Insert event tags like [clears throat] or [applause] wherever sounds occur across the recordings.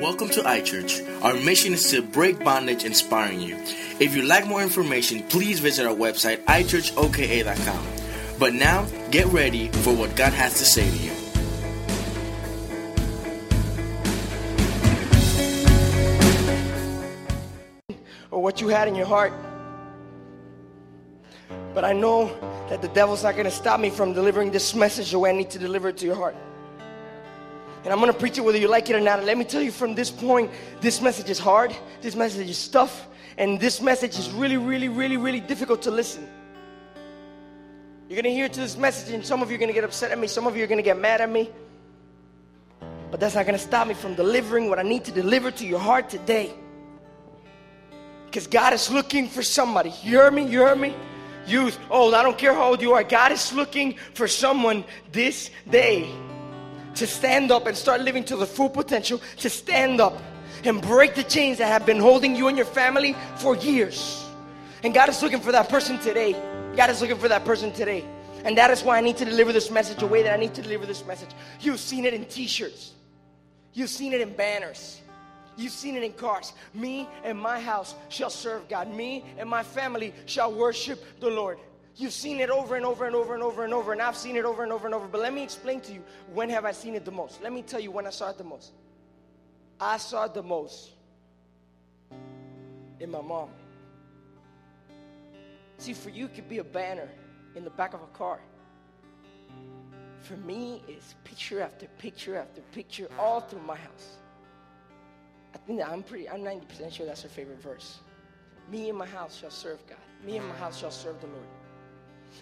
Welcome to iChurch. Our mission is to break bondage, inspiring you. If you'd like more information, please visit our website, iChurchOKA.com. But now, get ready for what God has to say to you. or what you had in your heart. But I know that the devil's not going to stop me from delivering this message the way I need to deliver it to your heart. And I'm to preach it whether you like it or not. And let me tell you from this point, this message is hard, this message is tough, and this message is really, really, really, really difficult to listen. You're to hear to this message, and some of you are to get upset at me, some of you are to get mad at me. But that's not to stop me from delivering what I need to deliver to your heart today. Because God is looking for somebody. You heard me? You heard me? Youth, oh, old, I don't care how old you are. God is looking for someone this day to stand up and start living to the full potential, to stand up and break the chains that have been holding you and your family for years. And God is looking for that person today. God is looking for that person today. And that is why I need to deliver this message the way that I need to deliver this message. You've seen it in t shirts, you've seen it in banners. You've seen it in cars. Me and my house shall serve God. Me and my family shall worship the Lord. You've seen it over and over and over and over and over, and I've seen it over and over and over. But let me explain to you when have I seen it the most? Let me tell you when I saw it the most. I saw it the most in my mom. See, for you, it could be a banner in the back of a car. For me, it's picture after picture after picture all through my house. I think I'm pretty, I'm 90% sure that's her favorite verse. Me and my house shall serve God. Me and my house shall serve the Lord.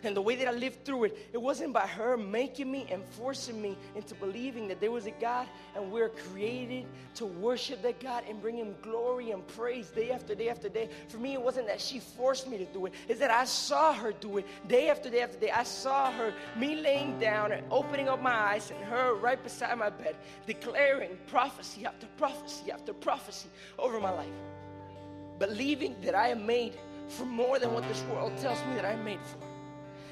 And the way that I lived through it, it wasn't by her making me and forcing me into believing that there was a God and we're created to worship that God and bring Him glory and praise day after day after day. For me, it wasn't that she forced me to do it, it's that I saw her do it day after day after day. I saw her, me laying down and opening up my eyes, and her right beside my bed, declaring prophecy after prophecy after prophecy over my life. Believing that I am made for more than what this world tells me that I'm made for.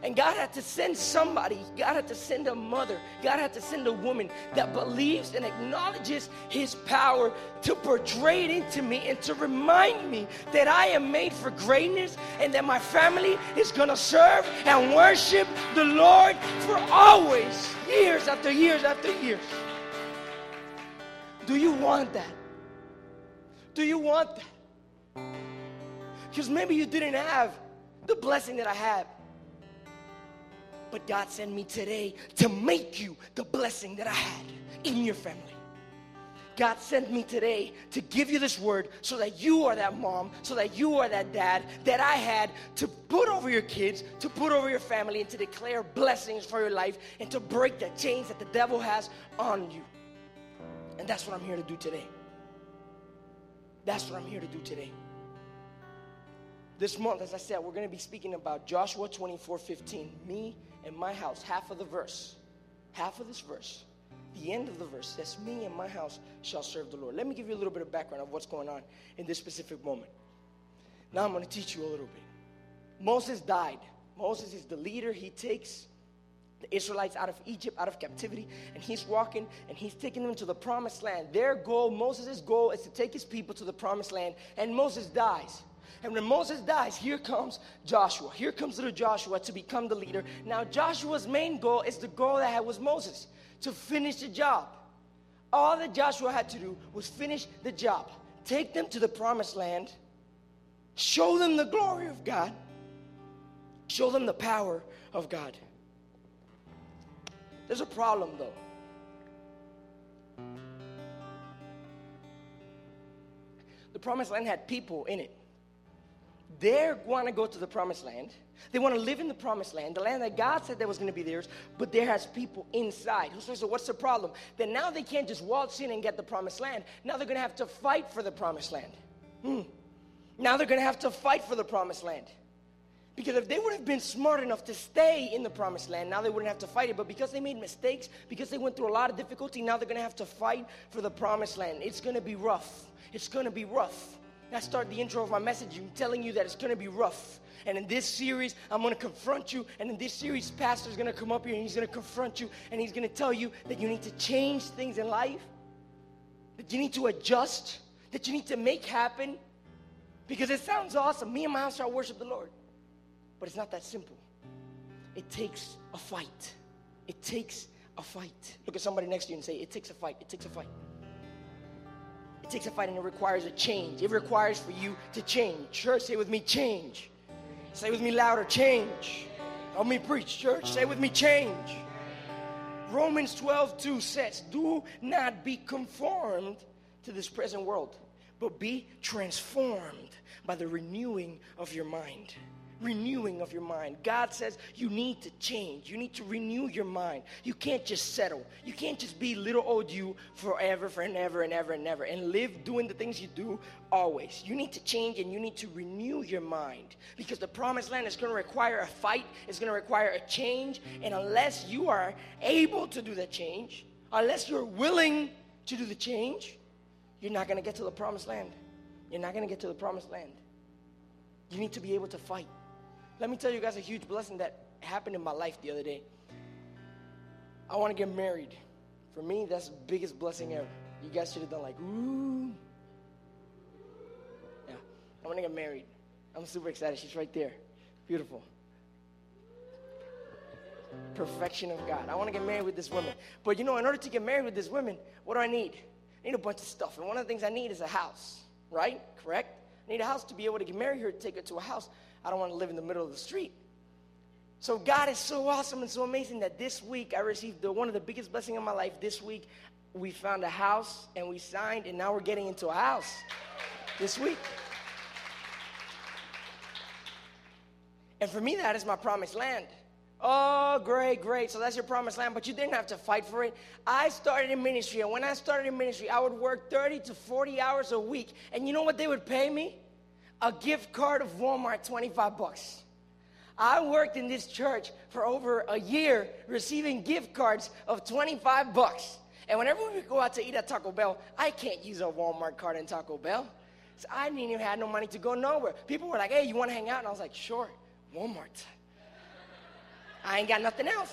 And God had to send somebody, God had to send a mother, God had to send a woman that believes and acknowledges His power to portray it into me and to remind me that I am made for greatness and that my family is gonna serve and worship the Lord for always, years after years after years. Do you want that? Do you want that? Because maybe you didn't have the blessing that I have. But God sent me today to make you the blessing that I had in your family. God sent me today to give you this word so that you are that mom, so that you are that dad that I had to put over your kids, to put over your family, and to declare blessings for your life and to break the chains that the devil has on you. And that's what I'm here to do today. That's what I'm here to do today. This month, as I said, we're going to be speaking about Joshua 24 15. Me and my house, half of the verse, half of this verse, the end of the verse says, Me and my house shall serve the Lord. Let me give you a little bit of background of what's going on in this specific moment. Now I'm going to teach you a little bit. Moses died. Moses is the leader. He takes the Israelites out of Egypt, out of captivity, and he's walking and he's taking them to the promised land. Their goal, Moses' goal, is to take his people to the promised land, and Moses dies. And when Moses dies, here comes Joshua. Here comes little Joshua to become the leader. Now, Joshua's main goal is the goal that had was Moses to finish the job. All that Joshua had to do was finish the job, take them to the promised land, show them the glory of God, show them the power of God. There's a problem though. The promised land had people in it. They want to go to the promised land. They want to live in the promised land, the land that God said that was going to be theirs, but there has people inside. So, so what's the problem? Then now they can't just waltz in and get the promised land. Now they're going to have to fight for the promised land. Hmm. Now they're going to have to fight for the promised land. Because if they would have been smart enough to stay in the promised land, now they wouldn't have to fight it. But because they made mistakes, because they went through a lot of difficulty, now they're going to have to fight for the promised land. It's going to be rough. It's going to be rough. I start the intro of my message I'm telling you that it's going to be rough. And in this series, I'm going to confront you. And in this series, Pastor's going to come up here and he's going to confront you and he's going to tell you that you need to change things in life that you need to adjust, that you need to make happen. Because it sounds awesome. Me and my house shall worship the Lord. But it's not that simple. It takes a fight. It takes a fight. Look at somebody next to you and say, It takes a fight. It takes a fight. Takes a fight and it requires a change. It requires for you to change. Church, say with me, change. Say with me louder, change. Help me preach, church. Say with me, change. Romans 12, 2 says, Do not be conformed to this present world, but be transformed by the renewing of your mind renewing of your mind. God says you need to change. You need to renew your mind. You can't just settle. You can't just be little old you forever, forever, and ever and ever and live doing the things you do always. You need to change and you need to renew your mind because the promised land is going to require a fight, it's going to require a change. And unless you are able to do that change, unless you're willing to do the change, you're not going to get to the promised land. You're not going to get to the promised land. You need to be able to fight. Let me tell you guys a huge blessing that happened in my life the other day. I want to get married. For me, that's the biggest blessing ever. You guys should have done like, ooh. Yeah, I want to get married. I'm super excited. She's right there. Beautiful. Perfection of God. I want to get married with this woman. But you know, in order to get married with this woman, what do I need? I need a bunch of stuff. And one of the things I need is a house, right? Correct? I need a house to be able to get married her, take her to a house. I don't want to live in the middle of the street. So God is so awesome and so amazing that this week I received the, one of the biggest blessings of my life. This week we found a house and we signed, and now we're getting into a house this week. And for me, that is my promised land. Oh, great, great. So that's your promised land, but you didn't have to fight for it. I started in ministry, and when I started in ministry, I would work 30 to 40 hours a week. And you know what they would pay me? A gift card of Walmart, 25 bucks. I worked in this church for over a year receiving gift cards of 25 bucks. And whenever we go out to eat at Taco Bell, I can't use a Walmart card in Taco Bell. So I didn't even have no money to go nowhere. People were like, hey, you want to hang out? And I was like, sure, Walmart. I ain't got nothing else.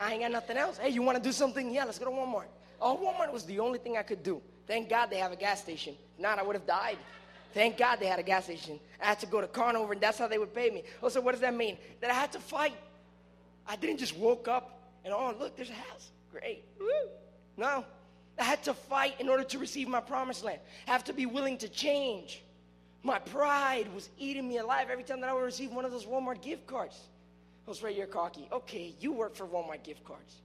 I ain't got nothing else. Hey, you want to do something? Yeah, let's go to Walmart. Oh, Walmart was the only thing I could do. Thank God they have a gas station. Not, I would have died. Thank God they had a gas station. I had to go to Carnover, and that's how they would pay me. Oh, so what does that mean? That I had to fight. I didn't just woke up and, oh, look, there's a house. Great. Woo. No. I had to fight in order to receive my promised land. I have to be willing to change. My pride was eating me alive every time that I would receive one of those Walmart gift cards. I was right here cocky. Okay, you work for Walmart gift cards.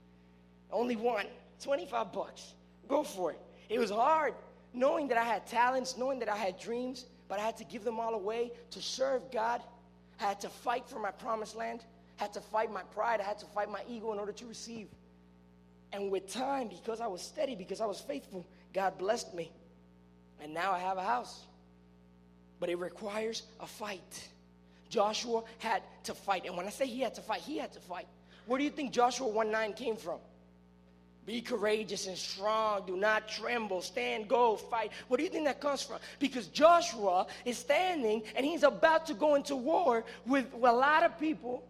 Only one, 25 bucks. Go for it. It was hard knowing that I had talents, knowing that I had dreams, but I had to give them all away to serve God. I had to fight for my promised land. I had to fight my pride. I had to fight my ego in order to receive. And with time, because I was steady, because I was faithful, God blessed me. And now I have a house. But it requires a fight. Joshua had to fight. And when I say he had to fight, he had to fight. Where do you think Joshua 1 9 came from? Be courageous and strong. Do not tremble. Stand, go, fight. What do you think that comes from? Because Joshua is standing and he's about to go into war with a lot of people.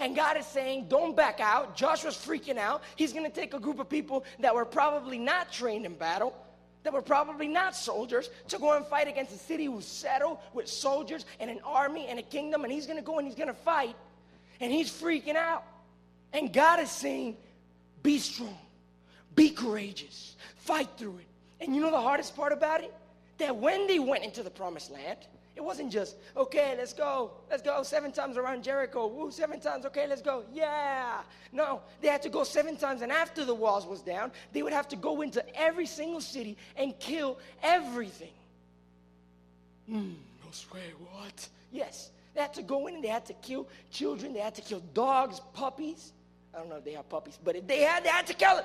And God is saying, don't back out. Joshua's freaking out. He's going to take a group of people that were probably not trained in battle, that were probably not soldiers, to go and fight against a city who's settled with soldiers and an army and a kingdom. And he's going to go and he's going to fight. And he's freaking out. And God is saying, be strong be courageous. Fight through it. And you know the hardest part about it? That when they went into the promised land, it wasn't just, okay, let's go. Let's go seven times around Jericho. Woo, seven times. Okay, let's go. Yeah. No, they had to go seven times. And after the walls was down, they would have to go into every single city and kill everything. Hmm, no swear, what? Yes. They had to go in and they had to kill children. They had to kill dogs, puppies. I don't know if they have puppies, but if they had, they had to kill it.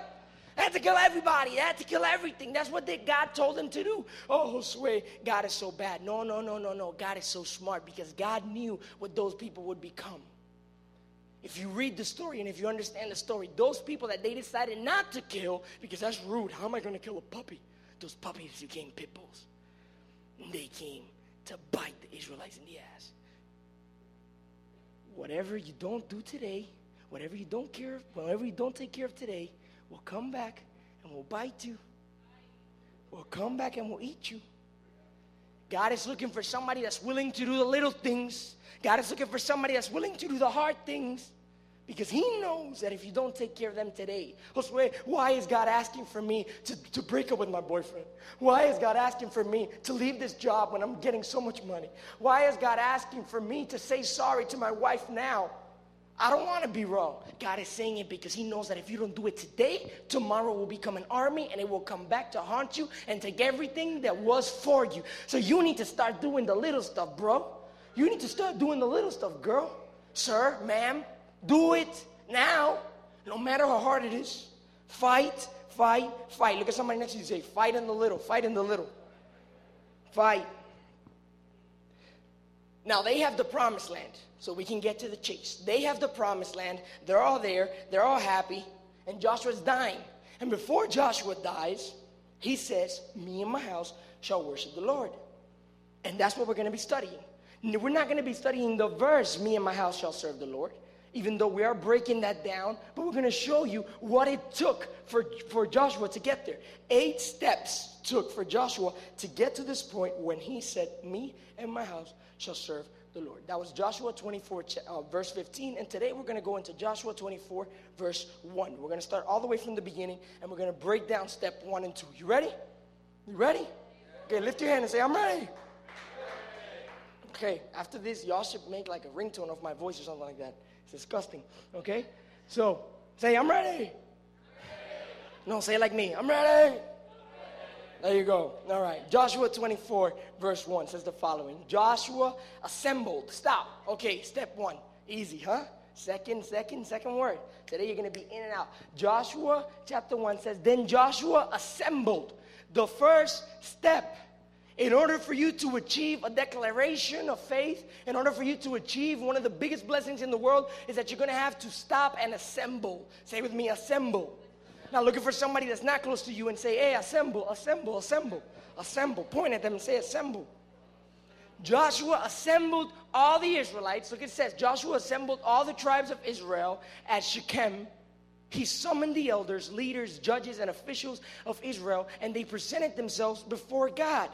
They had to kill everybody. They had to kill everything. That's what they, God told them to do. Oh, Josue, God is so bad. No, no, no, no, no. God is so smart because God knew what those people would become. If you read the story and if you understand the story, those people that they decided not to kill, because that's rude. How am I going to kill a puppy? Those puppies became pit bulls. And they came to bite the Israelites in the ass. Whatever you don't do today, whatever you don't care, whatever you don't take care of today, will come back and will bite you. will come back and will eat you. God is looking for somebody that's willing to do the little things. God is looking for somebody that's willing to do the hard things. Because he knows that if you don't take care of them today, Josue, why is God asking for me to, to break up with my boyfriend? Why is God asking for me to leave this job when I'm getting so much money? Why is God asking for me to say sorry to my wife now? I don't want to be wrong. God is saying it because He knows that if you don't do it today, tomorrow will become an army and it will come back to haunt you and take everything that was for you. So you need to start doing the little stuff, bro. You need to start doing the little stuff, girl. Sir, ma'am, do it now, no matter how hard it is. Fight, fight, fight. Look at somebody next to you say, fight in the little, fight in the little. Fight. Now they have the promised land, so we can get to the chase. They have the promised land. They're all there. They're all happy. And Joshua's dying. And before Joshua dies, he says, Me and my house shall worship the Lord. And that's what we're going to be studying. We're not going to be studying the verse, Me and my house shall serve the Lord even though we are breaking that down, but we're going to show you what it took for, for Joshua to get there. Eight steps took for Joshua to get to this point when he said, Me and my house shall serve the Lord. That was Joshua 24, uh, verse 15. And today we're going to go into Joshua 24, verse 1. We're going to start all the way from the beginning and we're going to break down step one and two. You ready? You ready? Okay, lift your hand and say, I'm ready. Okay, after this, y'all should make like a ringtone of my voice or something like that It's disgusting. Okay? So say, I'm ready. ready. No, say like me. I'm ready. There you go. All right. Joshua 24, verse 1 says the following Joshua assembled. Stop. Okay, step one. Easy, huh? Second, second, second word. Today you're going to be in and out. Joshua chapter 1 says, Then Joshua assembled. The first step in order for you to achieve a declaration of faith, in order for you to achieve one of the biggest blessings in the world, is that you're gonna have to stop and assemble. Say with me, assemble. Now, looking for somebody that's not close to you and say, hey, assemble, assemble, assemble, assemble. Point at them and say, assemble. Joshua assembled all the Israelites. Look, it says, Joshua assembled all the tribes of Israel at Shechem. He summoned the elders, leaders, judges, and officials of Israel, and they presented themselves before God.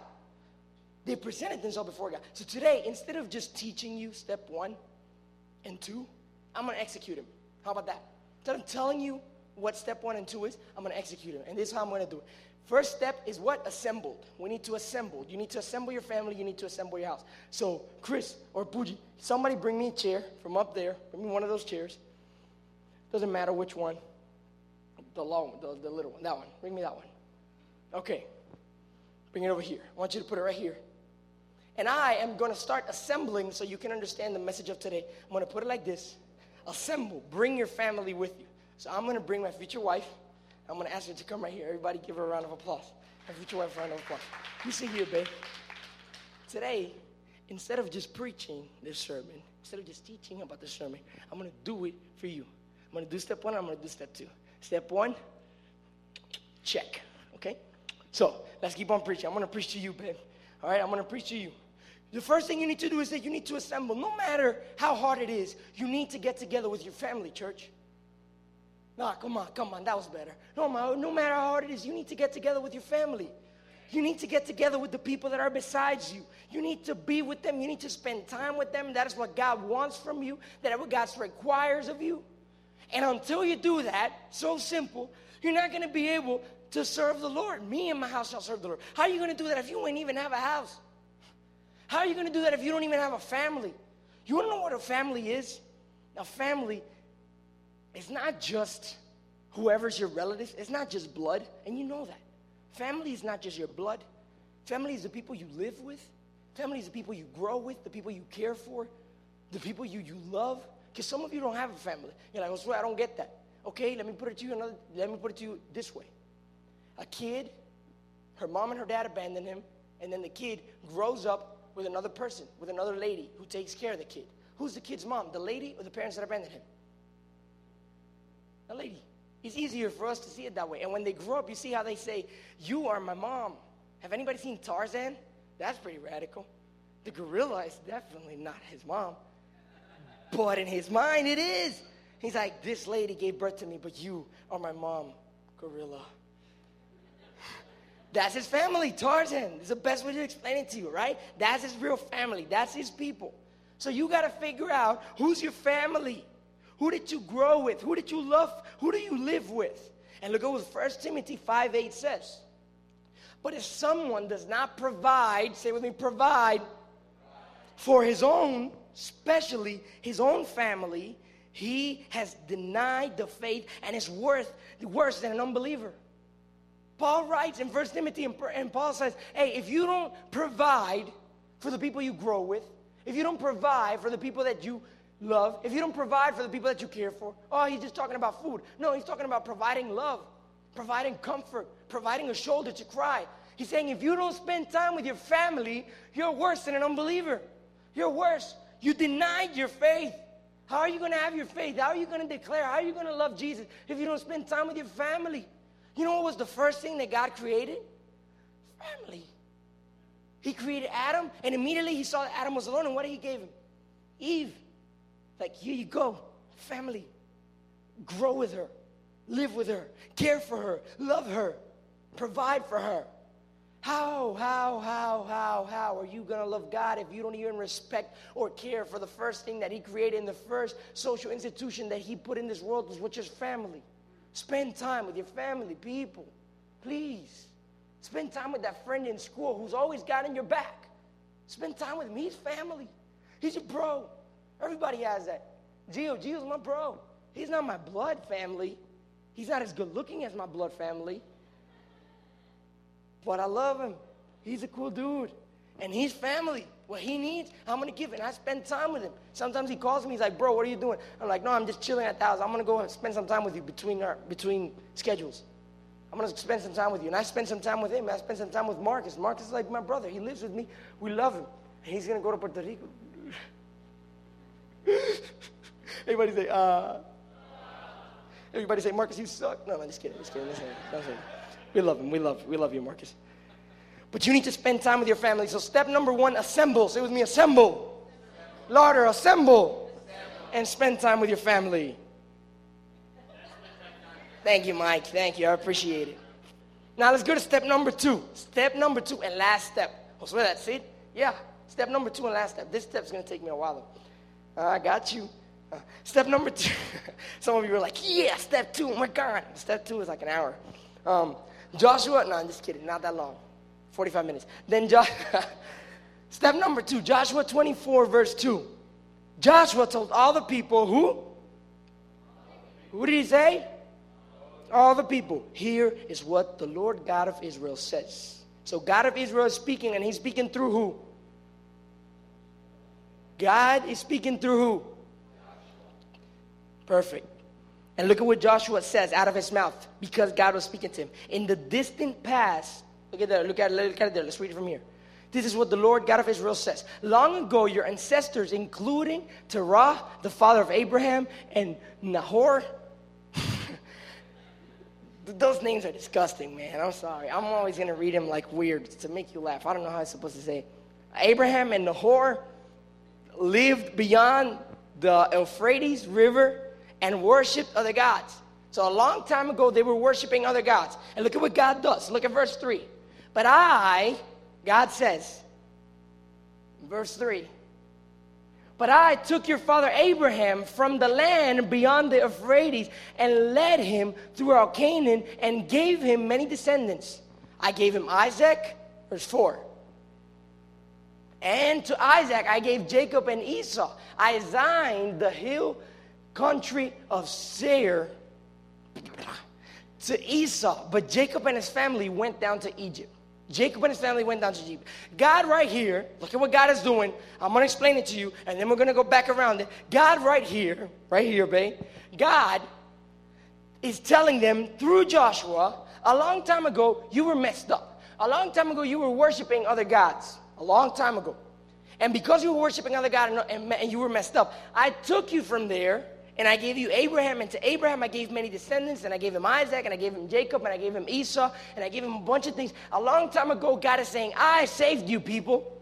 They presented themselves before God. So today, instead of just teaching you step one and two, I'm going to execute them. How about that? Instead of telling you what step one and two is, I'm going to execute them. And this is how I'm going to do it. First step is what? Assembled. We need to assemble. You need to assemble your family. You need to assemble your house. So, Chris or Puji, somebody bring me a chair from up there. Bring me one of those chairs. Doesn't matter which one. The long, the, the little one. That one. Bring me that one. Okay. Bring it over here. I want you to put it right here. And I am going to start assembling so you can understand the message of today. I'm going to put it like this Assemble, bring your family with you. So I'm going to bring my future wife. I'm going to ask her to come right here. Everybody give her a round of applause. My future wife, a round of applause. You sit here, babe. Today, instead of just preaching this sermon, instead of just teaching about the sermon, I'm going to do it for you. I'm going to do step one, I'm going to do step two. Step one, check. Okay? So let's keep on preaching. I'm going to preach to you, babe. All right, I'm going to preach to you. The first thing you need to do is that you need to assemble. No matter how hard it is, you need to get together with your family, church. Nah, come on, come on, that was better. No, no matter how hard it is, you need to get together with your family. You need to get together with the people that are besides you. You need to be with them. You need to spend time with them. That is what God wants from you. That is what God requires of you. And until you do that, so simple, you're not going to be able to serve the Lord. Me and my house shall serve the Lord. How are you going to do that if you ain't even have a house? How are you going to do that if you don't even have a family? You want to know what a family is? A family is not just whoever's your relatives, it's not just blood, and you know that. Family is not just your blood, family is the people you live with, family is the people you grow with, the people you care for, the people you, you love. Because some of you don't have a family. You're like, oh, well, I don't get that. Okay, let me put it to you another, let me put it to you this way. A kid, her mom and her dad abandon him, and then the kid grows up with another person, with another lady who takes care of the kid. Who's the kid's mom? The lady or the parents that abandoned him? The lady. It's easier for us to see it that way. And when they grow up, you see how they say, You are my mom. Have anybody seen Tarzan? That's pretty radical. The gorilla is definitely not his mom. But in his mind, it is. He's like, This lady gave birth to me, but you are my mom, gorilla. That's his family, Tarzan. It's the best way to explain it to you, right? That's his real family. That's his people. So you got to figure out who's your family. Who did you grow with? Who did you love? Who do you live with? And look at what 1 Timothy 5 8 says. But if someone does not provide, say with me, provide for his own, especially his own family, he has denied the faith and is worth worse than an unbeliever. Paul writes in 1 Timothy, and Paul says, Hey, if you don't provide for the people you grow with, if you don't provide for the people that you love, if you don't provide for the people that you care for, oh, he's just talking about food. No, he's talking about providing love, providing comfort, providing a shoulder to cry. He's saying if you don't spend time with your family, you're worse than an unbeliever. You're worse. You denied your faith. How are you going to have your faith? How are you going to declare? How are you going to love Jesus if you don't spend time with your family? You know what was the first thing that God created? Family. He created Adam, and immediately he saw that Adam was alone, and what did he give him? Eve. Like, here you go, family. Grow with her, live with her, care for her, love her, provide for her. How, how, how, how, how are you going to love God if you don't even respect or care for the first thing that He created in the first social institution that He put in this world, which is family? Spend time with your family, people. Please. Spend time with that friend in school who's always got in your back. Spend time with him. He's family. He's your bro. Everybody has that. Gio, Gio's my bro. He's not my blood family. He's not as good looking as my blood family. But I love him. He's a cool dude. And he's family. What he needs, I'm gonna give it. And I spend time with him. Sometimes he calls me, he's like, bro, what are you doing? I'm like, no, I'm just chilling at the house. I'm gonna go and spend some time with you between our between schedules. I'm gonna spend some time with you. And I spend some time with him. I spend some time with Marcus. Marcus is like my brother. He lives with me. We love him. And he's gonna go to Puerto Rico. [laughs] Everybody say, uh. Everybody say, Marcus, you suck. No, I'm just kidding. Just kidding. Just kidding. Just kidding. We love him. We love, we love you, Marcus. But you need to spend time with your family. So step number one, assemble. Say with me, assemble. larder, assemble. And spend time with your family. Thank you, Mike. Thank you. I appreciate it. Now let's go to step number two. Step number two and last step. So that's it? Yeah. Step number two and last step. This step's going to take me a while. Uh, I got you. Uh, step number two. [laughs] Some of you are like, yeah, step two. Oh my God. Step two is like an hour. Um, Joshua, no, I'm just kidding. Not that long. 45 minutes. Then jo- [laughs] step number two, Joshua 24, verse 2. Joshua told all the people who? Who did he say? All the people. Here is what the Lord God of Israel says. So God of Israel is speaking, and he's speaking through who? God is speaking through who? Perfect. And look at what Joshua says out of his mouth because God was speaking to him. In the distant past, look at that, look at look at there. Let's read it from here. This is what the Lord God of Israel says. Long ago, your ancestors, including Terah, the father of Abraham, and Nahor, [laughs] those names are disgusting, man. I'm sorry. I'm always going to read them like weird to make you laugh. I don't know how I'm supposed to say it. Abraham and Nahor lived beyond the Euphrates River and worshiped other gods. So a long time ago, they were worshiping other gods. And look at what God does. Look at verse 3. But I, God says, verse 3, but I took your father Abraham from the land beyond the Euphrates and led him throughout Canaan and gave him many descendants. I gave him Isaac, verse 4. And to Isaac I gave Jacob and Esau. I assigned the hill country of Seir to Esau, but Jacob and his family went down to Egypt. Jacob and his family went down to Egypt. God, right here, look at what God is doing. I'm going to explain it to you, and then we're going to go back around it. God, right here, right here, babe, God is telling them through Joshua, a long time ago, you were messed up. A long time ago, you were worshiping other gods. A long time ago. And because you were worshiping other gods and, and, and you were messed up, I took you from there and I gave you Abraham, and to Abraham I gave many descendants, and I gave him Isaac, and I gave him Jacob, and I gave him Esau, and I gave him a bunch of things. A long time ago, God is saying, I saved you, people.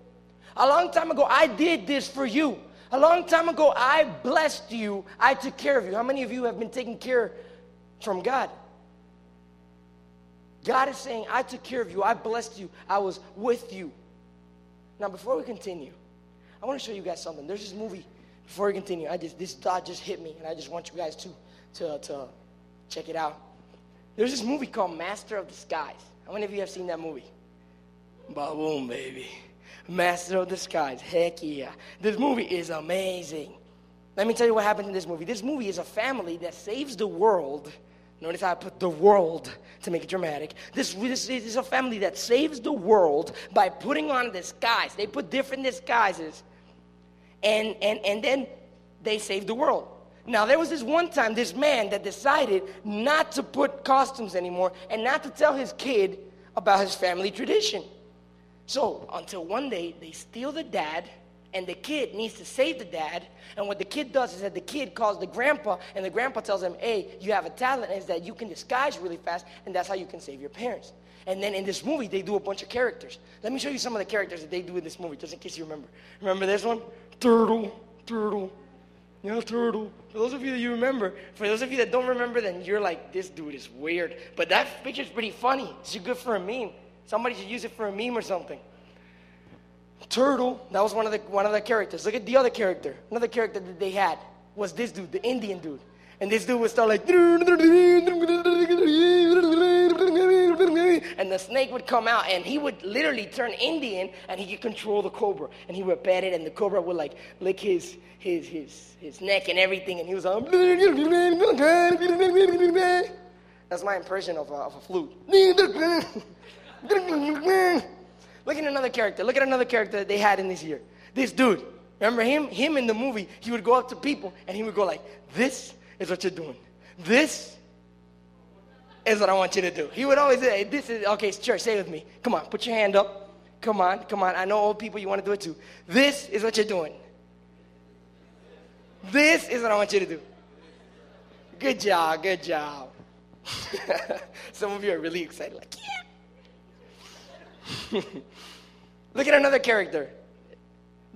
A long time ago, I did this for you. A long time ago, I blessed you. I took care of you. How many of you have been taken care from God? God is saying, I took care of you, I blessed you, I was with you. Now, before we continue, I want to show you guys something. There's this movie. Before we continue, I just this thought just hit me, and I just want you guys to to to check it out. There's this movie called Master of Disguise. How many of you have seen that movie? Boom, baby. Master of Disguise. Heck yeah. This movie is amazing. Let me tell you what happens in this movie. This movie is a family that saves the world. Notice how I put the world to make it dramatic. This, this is a family that saves the world by putting on disguise. They put different disguises, and, and, and then they save the world. Now, there was this one time, this man that decided not to put costumes anymore and not to tell his kid about his family tradition. So, until one day, they steal the dad and the kid needs to save the dad. And what the kid does is that the kid calls the grandpa, and the grandpa tells him, Hey, you have a talent, is that you can disguise really fast, and that's how you can save your parents. And then in this movie, they do a bunch of characters. Let me show you some of the characters that they do in this movie, just in case you remember. Remember this one? Turtle, turtle. Yeah, turtle. For those of you that you remember, for those of you that don't remember, then you're like, this dude is weird. But that picture's pretty funny. It's good for a meme. Somebody should use it for a meme or something. Turtle, that was one of the one of the characters. Look at the other character. Another character that they had was this dude, the Indian dude. And this dude would start like and the snake would come out and he would literally turn Indian and he could control the cobra. And he would pet it and the cobra would like lick his his his his neck and everything and he was like That's my impression of a, of a flute. Look at another character. Look at another character that they had in this year. This dude. Remember him? Him in the movie, he would go up to people and he would go like, This is what you're doing. This is what I want you to do. He would always say, This is okay, church, say with me. Come on, put your hand up. Come on, come on. I know old people, you want to do it too. This is what you're doing. This is what I want you to do. Good job, good job. [laughs] Some of you are really excited, like, yeah. [laughs] Look at another character.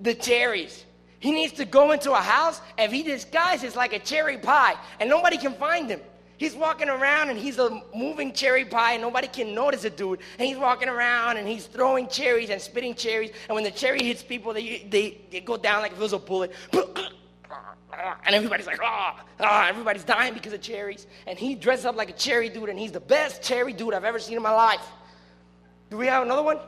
The cherries. He needs to go into a house. If he disguises like a cherry pie, and nobody can find him. He's walking around and he's a moving cherry pie, and nobody can notice a dude. And he's walking around and he's throwing cherries and spitting cherries. And when the cherry hits people, they, they, they go down like if it was a bullet. [clears throat] And everybody's like, ah, oh, everybody's dying because of cherries. And he dresses up like a cherry dude, and he's the best cherry dude I've ever seen in my life. Do we have another one?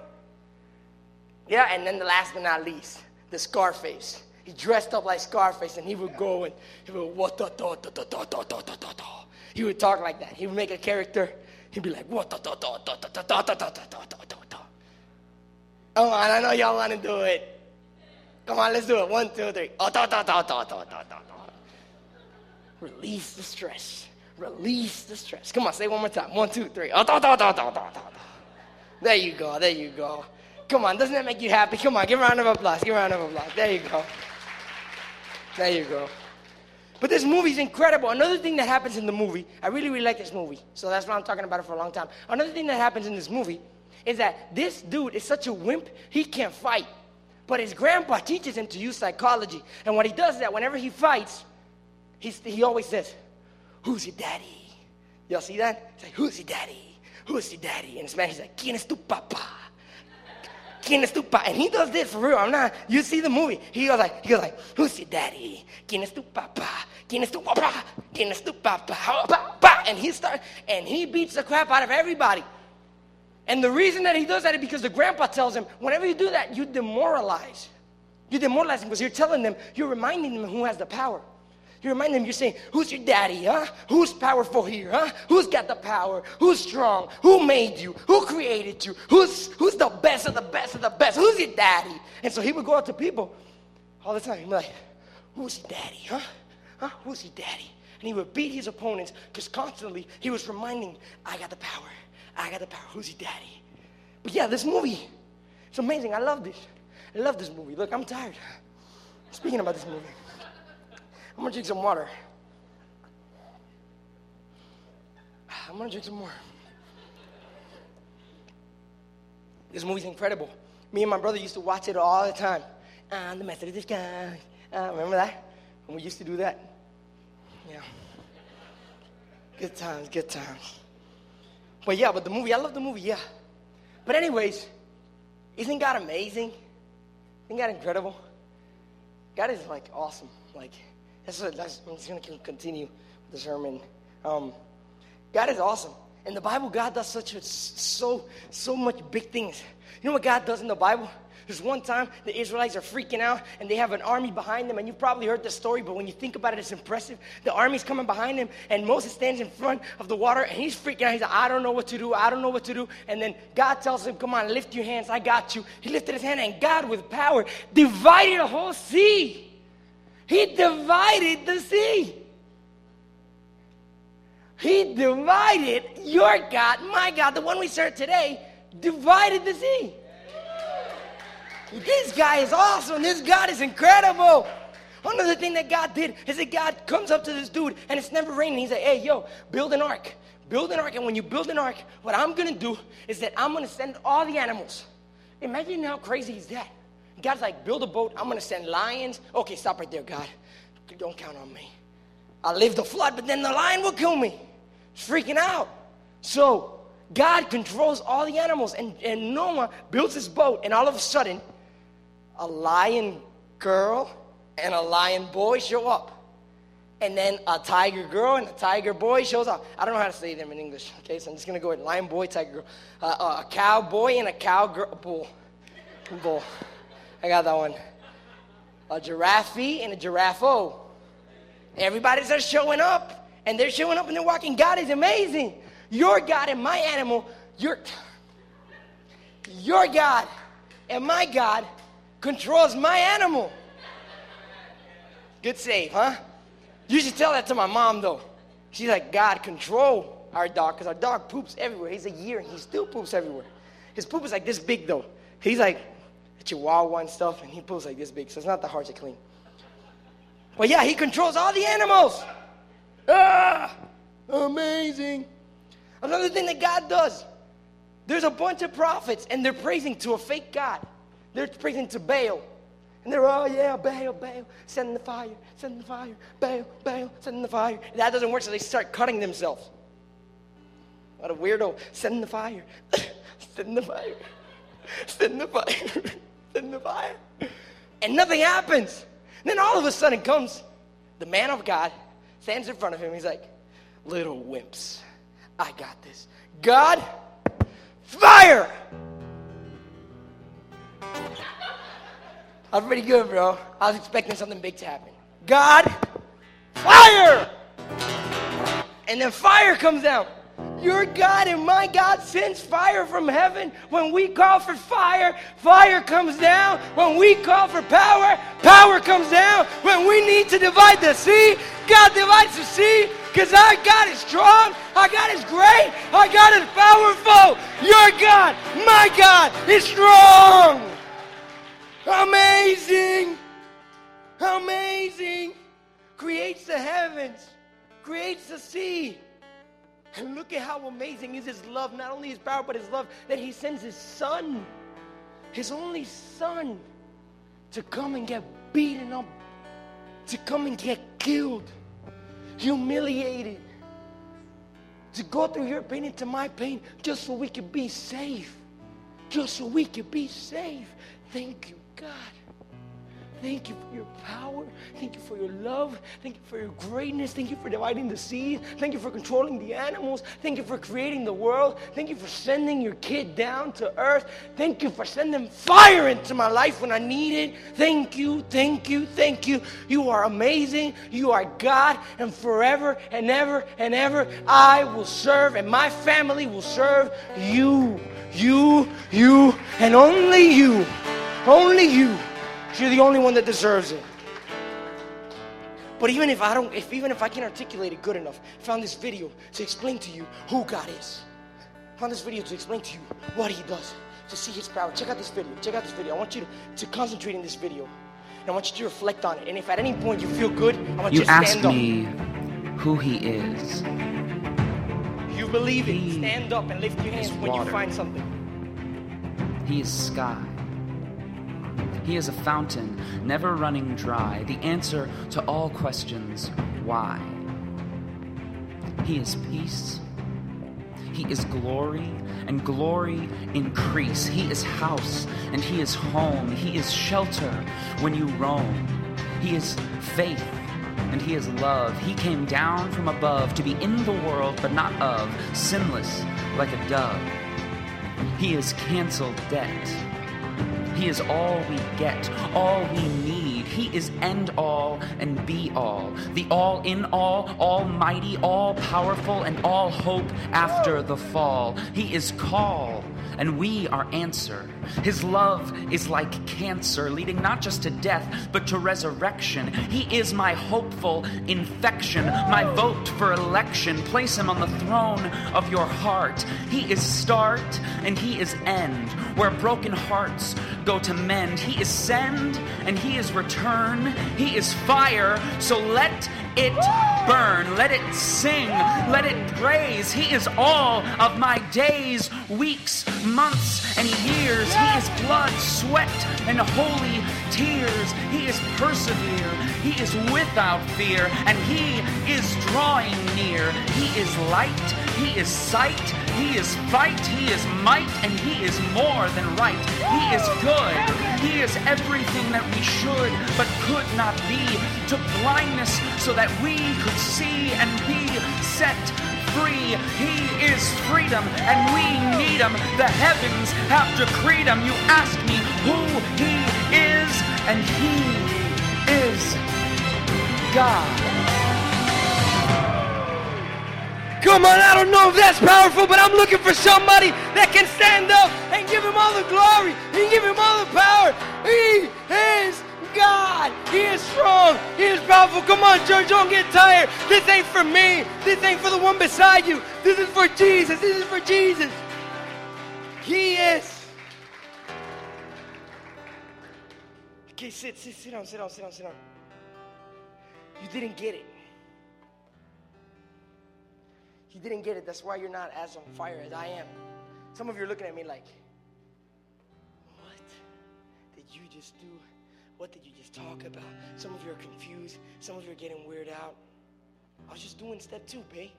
Yeah, and then the last but not least, the Scarface. He dressed up like Scarface and he would go and he would what da da da da da da da da da. He would talk like that. He would make a character. He'd be like, what? Come on, I know y'all want to do it. Come on, let's do it. One, two, three. Release the stress. Release the stress. Come on, say one more time. One, two, three. There you go. There you go. Come on, doesn't that make you happy? Come on, give a round of applause. Give a round of applause. There you go. There you go. But this movie is incredible. Another thing that happens in the movie, I really, really like this movie. So that's why I'm talking about it for a long time. Another thing that happens in this movie is that this dude is such a wimp, he can't fight. But his grandpa teaches him to use psychology. And what he does is that whenever he fights, he's, he always says, Who's your daddy? Y'all see that? He's like, Who's your daddy? Who's your daddy? In Spanish, he's like, ¿Quién es tu papá? ¿Quién es tu papá? And he does this for real. I'm not, you see the movie. He goes like, he goes like, who's your daddy? ¿Quién es tu papá? ¿Quién es tu papá? ¿Quién es tu papá? Oh, and he starts, and he beats the crap out of everybody. And the reason that he does that is because the grandpa tells him, whenever you do that, you demoralize. You demoralize him because you're telling them, you're reminding them who has the power. You remind them, you're saying, Who's your daddy, huh? Who's powerful here, huh? Who's got the power? Who's strong? Who made you? Who created you? Who's, who's the best of the best of the best? Who's your daddy? And so he would go out to people all the time. He'd be like, Who's your daddy, huh? Huh? Who's your daddy? And he would beat his opponents because constantly he was reminding, I got the power. I got the power. Who's your daddy? But yeah, this movie, it's amazing. I love this. I love this movie. Look, I'm tired. Speaking about this movie. I'm gonna drink some water. I'm gonna drink some more. This movie's incredible. Me and my brother used to watch it all the time. I'm the Master of Disguise. Uh, remember that? When we used to do that? Yeah. Good times, good times. But yeah, but the movie, I love the movie, yeah. But anyways, isn't God amazing? Isn't God incredible? God is like awesome. Like that's, what, that's I'm just gonna continue the sermon. Um, God is awesome. In the Bible, God does such a, so so much big things. You know what God does in the Bible? There's one time the Israelites are freaking out and they have an army behind them, and you've probably heard this story, but when you think about it, it's impressive. The army's coming behind them, and Moses stands in front of the water and he's freaking out. He's like, I don't know what to do, I don't know what to do. And then God tells him, Come on, lift your hands, I got you. He lifted his hand, and God, with power, divided a whole sea. He divided the sea. He divided your God, my God, the one we serve today, divided the sea. This guy is awesome. This God is incredible. Another thing that God did is that God comes up to this dude and it's never raining. He's like, hey, yo, build an ark. Build an ark. And when you build an ark, what I'm going to do is that I'm going to send all the animals. Imagine how crazy is that? God's like, build a boat. I'm going to send lions. Okay, stop right there, God. Don't count on me. I'll live the flood, but then the lion will kill me. Freaking out. So God controls all the animals. And, and Noah builds his boat, and all of a sudden, a lion girl and a lion boy show up. And then a tiger girl and a tiger boy shows up. I don't know how to say them in English, okay? So I'm just gonna go with lion boy, tiger girl. Uh, uh, a cow boy and a cow girl, bull. Bull. I got that one. A giraffe and a giraffe. O. Everybody's just showing up, and they're showing up and they're walking. God is amazing. Your God and my animal, your, your God and my God controls my animal. Good save, huh? You should tell that to my mom, though. She's like, God, control our dog, because our dog poops everywhere. He's a year and he still poops everywhere. His poop is like this big, though. He's like chihuahua and stuff, and he pulls like this big, so it's not that hard to clean. But yeah, he controls all the animals. Ah, amazing. Another thing that God does, there's a bunch of prophets, and they're praising to a fake God. They're praising to Baal. And they're, oh yeah, Baal, Baal, send the fire, send the fire, Baal, Baal, send the fire. And that doesn't work, so they start cutting themselves. What a weirdo. Send the fire, [coughs] send the fire, [coughs] send the fire, send the fire. And nothing happens. And then all of a sudden comes the man of God, stands in front of him. He's like, little wimps, I got this. God, fire! I was pretty good, bro. I was expecting something big to happen. God, fire! And then fire comes down. Your God and my God sends fire from heaven. When we call for fire, fire comes down. When we call for power, power comes down. When we need to divide the sea, God divides the sea because our God is strong. Our God is great. Our God is powerful. Your God, my God, is strong. Amazing! Amazing! Creates the heavens, creates the sea. And look at how amazing is his love, not only his power, but his love that he sends his son, his only son, to come and get beaten up, to come and get killed, humiliated, to go through your pain into my pain just so we could be safe. Just so we could be safe. Thank you. God, thank you for your power. Thank you for your love. Thank you for your greatness. Thank you for dividing the sea. Thank you for controlling the animals. Thank you for creating the world. Thank you for sending your kid down to earth. Thank you for sending fire into my life when I need it. Thank you, thank you, thank you. You are amazing. You are God, and forever and ever and ever I will serve, and my family will serve you, you, you, and only you. Only you. You're the only one that deserves it. But even if I don't, if even if I can articulate it good enough, I found this video to explain to you who God is. I found this video to explain to you what He does, to see His power. Check out this video. Check out this video. I want you to, to concentrate in this video. And I want you to reflect on it. And if at any point you feel good, I want you, you to stand up. You ask me who He is. You believe it. Stand up and lift your hands when you find something. He is sky. He is a fountain, never running dry, the answer to all questions why. He is peace. He is glory, and glory increase. He is house, and He is home. He is shelter when you roam. He is faith, and He is love. He came down from above to be in the world, but not of, sinless like a dove. He is canceled debt. He is all we get, all we need. He is end all and be all, the all in all, almighty, all powerful, and all hope after the fall. He is call and we are answer. His love is like cancer, leading not just to death, but to resurrection. He is my hopeful infection, my vote for election. Place him on the throne of your heart. He is start and he is end, where broken hearts go to mend. He is send and he is return. He is fire, so let it burn, let it sing, let it praise. He is all of my days, weeks, months, and years. He is blood, sweat, and holy tears. He is persevere. He is without fear, and he is drawing near. He is light. He is sight. He is fight. He is might, and he is more than right. He is good. He is everything that we should but could not be. To blindness so that we could see and be set free. He is freedom, and we need him. The heavens have decreed him. You ask me who he is, and he is God. Come on, I don't know if that's powerful, but I'm looking for somebody that can stand up and give him all the glory and give him all the power. He is God. He is strong. He is powerful. Come on, church, don't get tired. This ain't for me. This ain't for the one beside you. This is for Jesus. This is for Jesus. He is. Okay, sit, sit, sit down, sit down, sit down, sit down. You didn't get it. You didn't get it. That's why you're not as on fire as I am. Some of you are looking at me like, what did you just do? What did you just talk about? Some of you are confused. Some of you are getting weirded out. I was just doing step two, babe.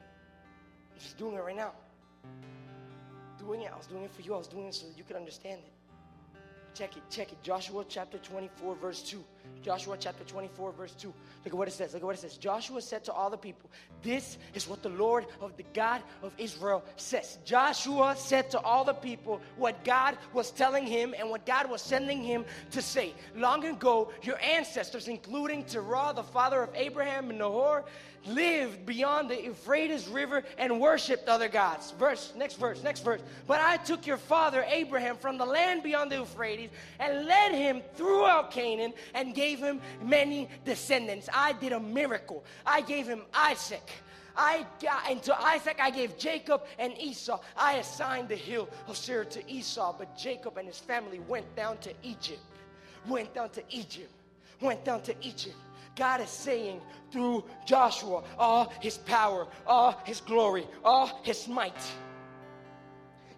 I'm just doing it right now. Doing it. I was doing it for you. I was doing it so that you could understand it. Check it, check it. Joshua chapter 24, verse 2. Joshua chapter 24, verse 2. Look at what it says. Look at what it says. Joshua said to all the people, This is what the Lord of the God of Israel says. Joshua said to all the people what God was telling him and what God was sending him to say. Long ago, your ancestors, including Terah, the father of Abraham and Nahor, lived beyond the Euphrates River and worshiped other gods. Verse, next verse, next verse. But I took your father Abraham from the land beyond the Euphrates and led him throughout Canaan and gave him many descendants. I did a miracle. I gave him Isaac. I got, and to Isaac I gave Jacob and Esau. I assigned the hill of Seir to Esau, but Jacob and his family went down to Egypt. Went down to Egypt. Went down to Egypt. God is saying through Joshua all his power, all his glory, all his might.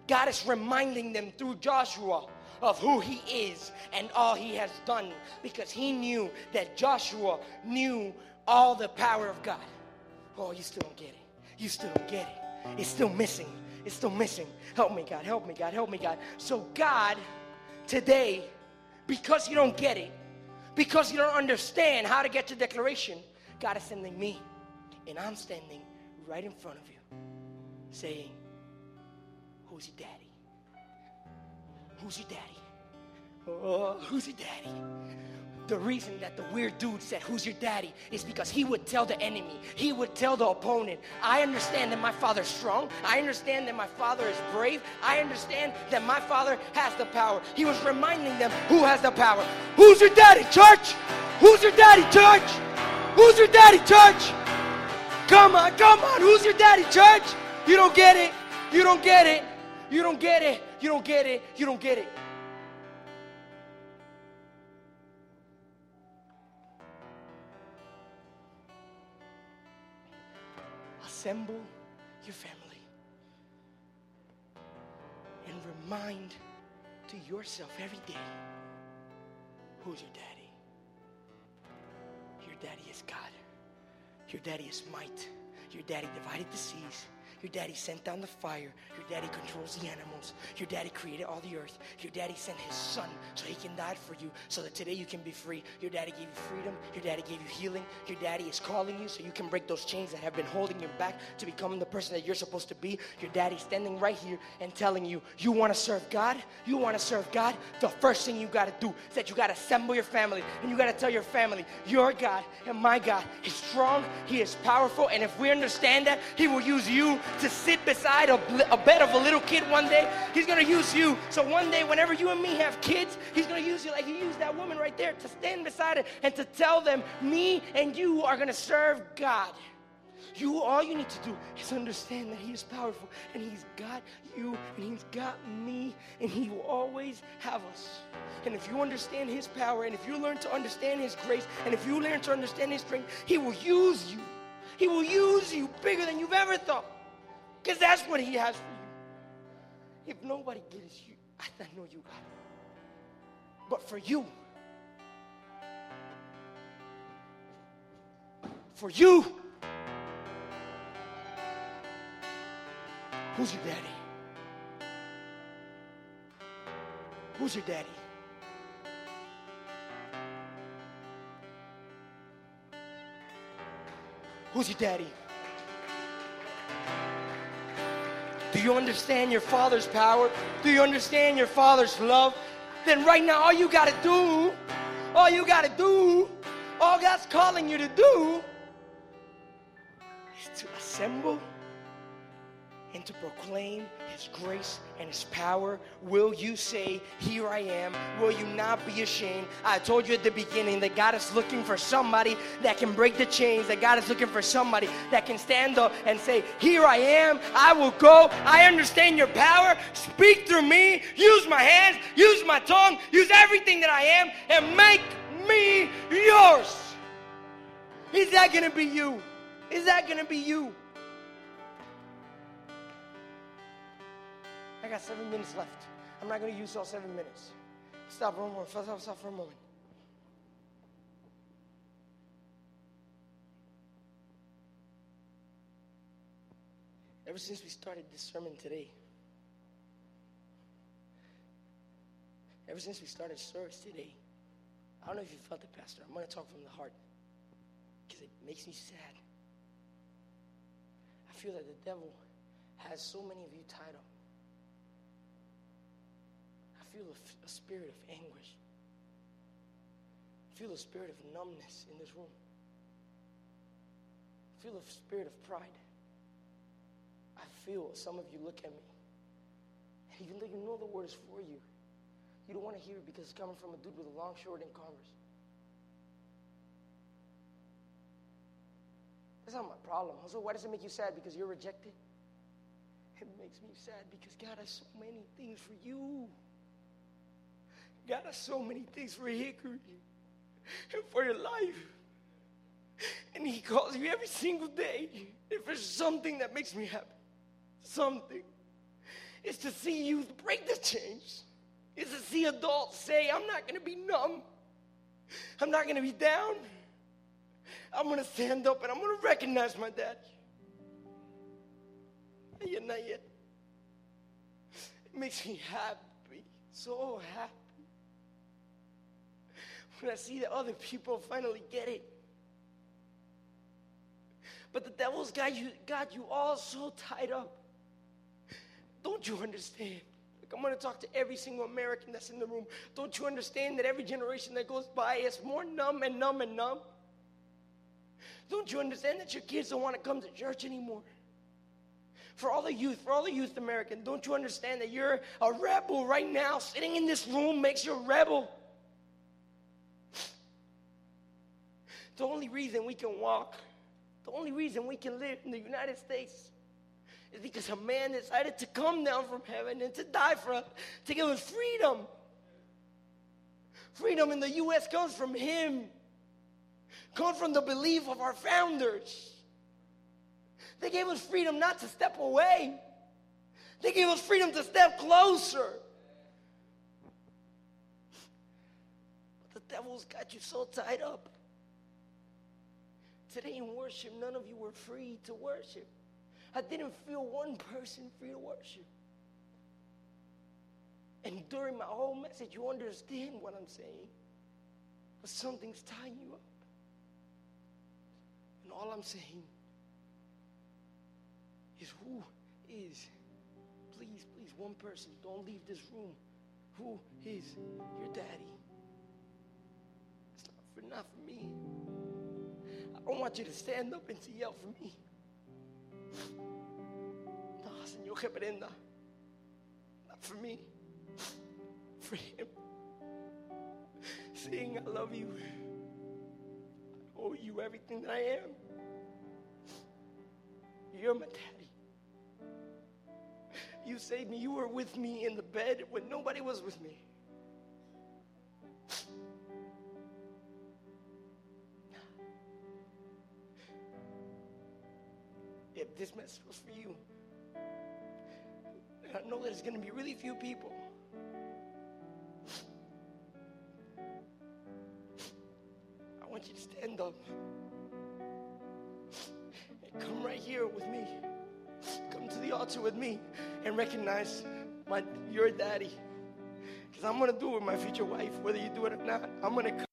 God is reminding them through Joshua of who he is and all he has done because he knew that Joshua knew all the power of God. Oh, you still don't get it. You still don't get it. It's still missing. It's still missing. Help me, God. Help me, God. Help me, God. So, God, today, because you don't get it, because you don't understand how to get to declaration, God is sending me. And I'm standing right in front of you saying, Who's your daddy? Who's your daddy? Oh, who's your daddy? The reason that the weird dude said, Who's your daddy? is because he would tell the enemy, he would tell the opponent, I understand that my father's strong. I understand that my father is brave. I understand that my father has the power. He was reminding them who has the power. Who's your daddy, church? Who's your daddy, church? Who's your daddy, church? Come on, come on. Who's your daddy, church? You don't get it. You don't get it. You don't get it. You don't get it. You don't get it. Assemble your family and remind to yourself every day who's your daddy. Your daddy is God. Your daddy is might. Your daddy divided the seas. Your daddy sent down the fire. Your daddy controls the animals. Your daddy created all the earth. Your daddy sent his son so he can die for you so that today you can be free. Your daddy gave you freedom. Your daddy gave you healing. Your daddy is calling you so you can break those chains that have been holding you back to becoming the person that you're supposed to be. Your daddy's standing right here and telling you, you want to serve God? You want to serve God? The first thing you got to do is that you got to assemble your family and you got to tell your family, your God and my God is strong, He is powerful, and if we understand that, He will use you to sit beside a, a bed of a little kid one day. He's going to use you. So one day, whenever you and me have kids, He's going to use you like He used that woman right there to stand beside it and to tell them, me and you are going to serve God. You, all you need to do is understand that He is powerful and He's got you and He's got me and He will always have us. And if you understand His power and if you learn to understand His grace and if you learn to understand His strength, He will use you. He will use you bigger than you've ever thought because that's what He has for you. If nobody gets you, I know you got it. But for you, for you, Who's your daddy? Who's your daddy? Who's your daddy? Do you understand your father's power? Do you understand your father's love? Then right now, all you got to do, all you got to do, all God's calling you to do is to assemble to proclaim His grace and His power? Will you say, Here I am? Will you not be ashamed? I told you at the beginning that God is looking for somebody that can break the chains, that God is looking for somebody that can stand up and say, Here I am, I will go. I understand your power. Speak through me. Use my hands, use my tongue, use everything that I am, and make me yours. Is that going to be you? Is that going to be you? I got seven minutes left. I'm not going to use all seven minutes. Stop for a moment. Stop, stop for a moment. Ever since we started this sermon today, ever since we started service today, I don't know if you felt it, Pastor. I'm going to talk from the heart because it makes me sad. I feel that the devil has so many of you tied up feel a, a spirit of anguish. I feel a spirit of numbness in this room. I feel a spirit of pride. I feel some of you look at me, and even though you know the word is for you, you don't want to hear it because it's coming from a dude with a long short and Converse. That's not my problem. So why does it make you sad? Because you're rejected? It makes me sad because God has so many things for you. God has so many things for Hickory and for your life. And He calls you every single day. If there's something that makes me happy, something, is to see youth break the chains. Is to see adults say, I'm not going to be numb. I'm not going to be down. I'm going to stand up and I'm going to recognize my dad. Not yet, not yet. It makes me happy, so happy when I see that other people finally get it. But the devil's got you, got you all so tied up. Don't you understand? Like I'm going to talk to every single American that's in the room. Don't you understand that every generation that goes by is more numb and numb and numb? Don't you understand that your kids don't want to come to church anymore? For all the youth, for all the youth American, don't you understand that you're a rebel right now? Sitting in this room makes you a rebel. The only reason we can walk, the only reason we can live in the United States is because a man decided to come down from heaven and to die for us, to give us freedom. Freedom in the U.S. comes from Him, comes from the belief of our founders. They gave us freedom not to step away, they gave us freedom to step closer. But the devil's got you so tied up. Today in worship, none of you were free to worship. I didn't feel one person free to worship. And during my whole message, you understand what I'm saying. But something's tying you up. And all I'm saying is who is, please, please, one person, don't leave this room. Who is your daddy? It's not for, not for me. I want you to stand up and to yell for me. No, Señor, que prenda. Not for me. For him. Saying, I love you. I owe you everything that I am. You're my daddy. You saved me. You were with me in the bed when nobody was with me. This message was for you, and I know that there's going to be really few people. I want you to stand up and come right here with me. Come to the altar with me and recognize my your daddy. Because I'm gonna do it with my future wife, whether you do it or not. I'm gonna come.